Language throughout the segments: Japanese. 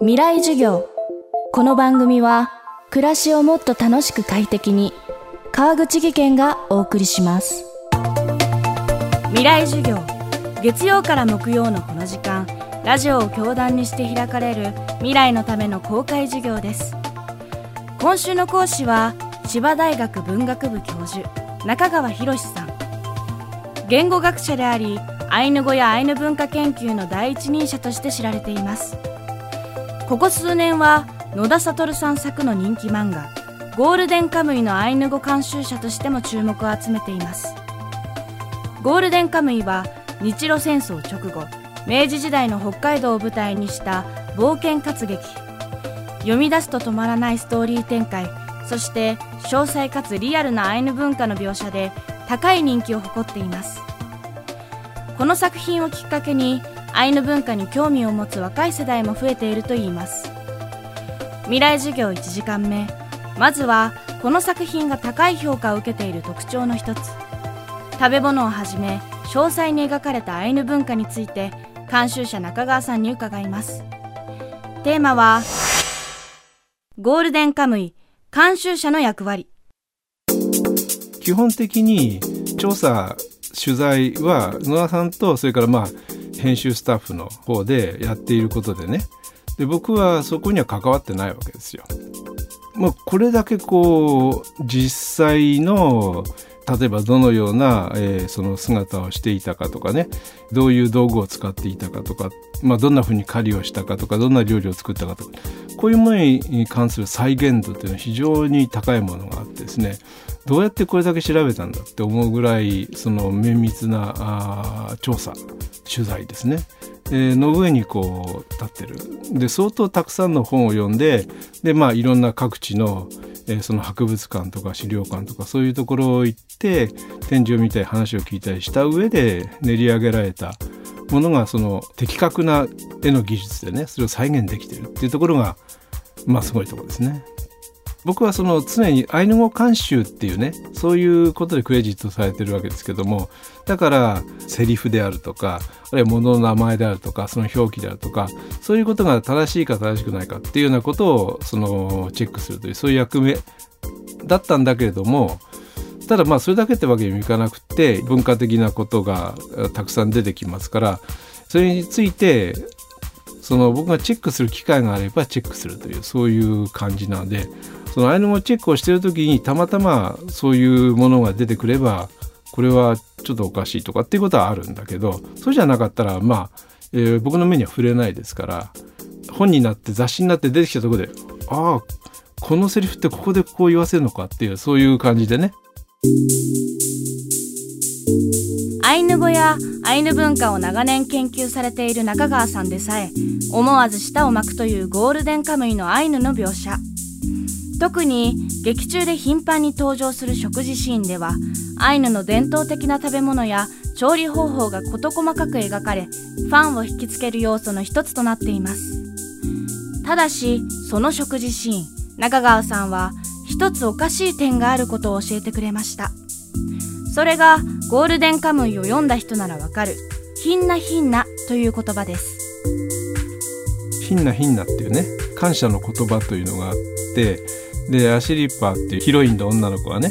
未来授業。この番組は暮らしをもっと楽しく快適に川口義賢がお送りします。未来授業。月曜から木曜のこの時間ラジオを教壇にして開かれる未来のための公開授業です。今週の講師は千葉大学文学部教授中川博さん。言語学者でありアイヌ語やアイヌ文化研究の第一人者として知られています。ここ数年は野田悟さん作の人気漫画「ゴールデンカムイ」のアイヌ語監修者としても注目を集めています。ゴールデンカムイは日露戦争直後明治時代の北海道を舞台にした冒険活劇。読み出すと止まらないストーリー展開そして詳細かつリアルなアイヌ文化の描写で高い人気を誇っています。この作品をきっかけにアイヌ文化に興味を持つ若い世代も増えているといいます。未来授業1時間目。まずはこの作品が高い評価を受けている特徴の一つ。食べ物をはじめ詳細に描かれたアイヌ文化について監修者中川さんに伺います。テーマはゴールデンカムイ監修者の役割。基本的に調査取材は野田さんとそれからまあ編集スタッフの方でやっていることでね。で僕はそこには関わってないわけですよ。まあ、これだけこう実際の例えばどのような、えー、その姿をしていたかとかね。どういう道具を使っていたかとか、まあ、どんなふうに狩りをしたかとか。どんな料理を作ったかとか。こういうものに関する再現度っていうのは非常に高いものがあってですね。どうやってこれだけ調べたんだって思うぐらいその綿密なあ調査。取材ですね。えー、の上にこう立ってるで相当たくさんの本を読んででまあいろんな各地の、えー、その博物館とか資料館とかそういうところを行って展示を見たり話を聞いたりした上で練り上げられたものがその的確な絵の技術でねそれを再現できてるっていうところがまあすごいところですね。僕はその常にアイヌ語監修っていうねそういうことでクレジットされてるわけですけどもだからセリフであるとかあるいは物の名前であるとかその表記であるとかそういうことが正しいか正しくないかっていうようなことをそのチェックするというそういう役目だったんだけれどもただまあそれだけってわけにもいかなくって文化的なことがたくさん出てきますからそれについてその僕がチェックする機会があればチェックするというそういう感じなのでそのアイヌ語チェックをしてる時にたまたまそういうものが出てくればこれはちょっとおかしいとかっていうことはあるんだけどそうじゃなかったらまあ、えー、僕の目には触れないですから本になって雑誌になって出てきたところでああこのセリフってここでこう言わせるのかっていうそういう感じでね。アイヌ語やアイヌ文化を長年研究されている中川さんでさえ思わず舌を巻くというゴールデンカムイのアイヌの描写特に劇中で頻繁に登場する食事シーンではアイヌの伝統的な食べ物や調理方法が事細かく描かれファンを引きつける要素の一つとなっています。ただしその食事シーン中川さんは一つおかしい点があることを教えてくれました。それがゴールデンカムイを読んだ人ならわかるひんなひんなという言葉です。ひんなひんなっていうね感謝の言葉というのがあってでアシリッパーっていうヒロインの女の子はね。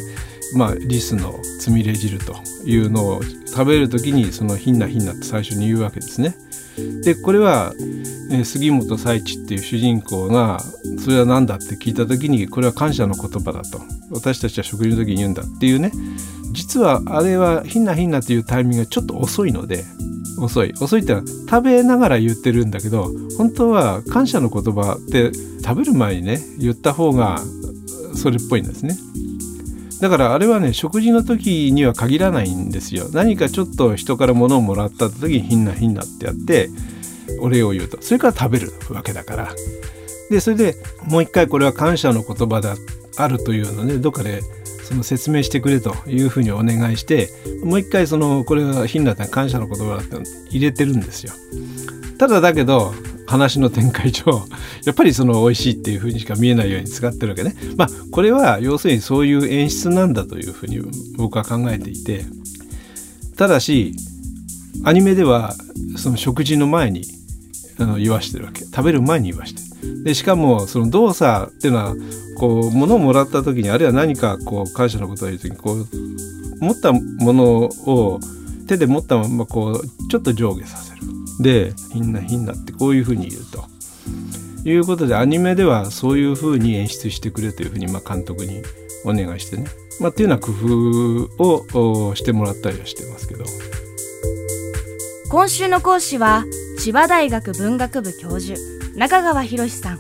まあ、リスのつみれ汁というのを食べる時にそのひんなひんなって最初に言うわけですね。でこれは、杉本佐一っていう主人公がそれは何だって聞いた時にこれは感謝の言葉だと。私たちは食事の時に言うんだっていうね。実はあれはひんなひんなっていうタイミングがちょっと遅いので遅い。遅いってのは食べながら言ってるんだけど本当は感謝の言葉って食べる前にね言った方がそれっぽいんですね。だからあれはね食事の時には限らないんですよ。何かちょっと人から物をもらった時にひんなひんなってやってお礼を言うとそれから食べるわけだからでそれでもう一回これは感謝の言葉だあるというのねどっかでその説明してくれというふうにお願いしてもう一回そのこれはヒンナー感謝の言葉だって入れてるんですよ。ただだけど話の展開上 やっぱりその美味しいっていうふうにしか見えないように使ってるわけね。まあこれは要するにそういう演出なんだというふうに僕は考えていてただしアニメではその食事の前にあの言わしてるわけ食べる前に言わして。でしかもその動作っていうのはこう物をもらった時にあるいは何かこう感謝のことを言う時にこう持ったものを手で持ったままこうちょっと上下させる。で「ひんなひんな」ってこういうふうに言うと。いうことでアニメではそういうふうに演出してくれというふうにまあ監督にお願いしてね、まあ、っていうような工夫をしてもらったりはしてますけど。今週の講師は千葉大学文学部教授中川博さん。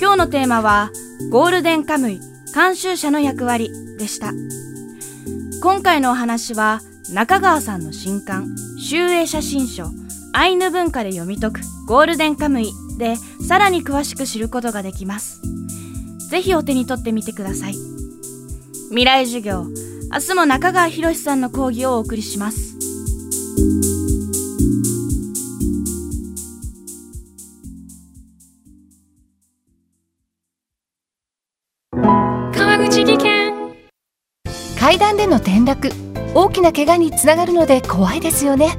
今日のテーマはゴールデンカムイ監修者の役割でした。今回のお話は中川さんの新刊集英写真書アイヌ文化で読み解くゴールデンカムイでさらに詳しく知ることができます。ぜひお手に取ってみてください。未来授業、明日も中川博さんの講義をお送りします。川口技研階段での転落大きな怪我につながるので怖いですよね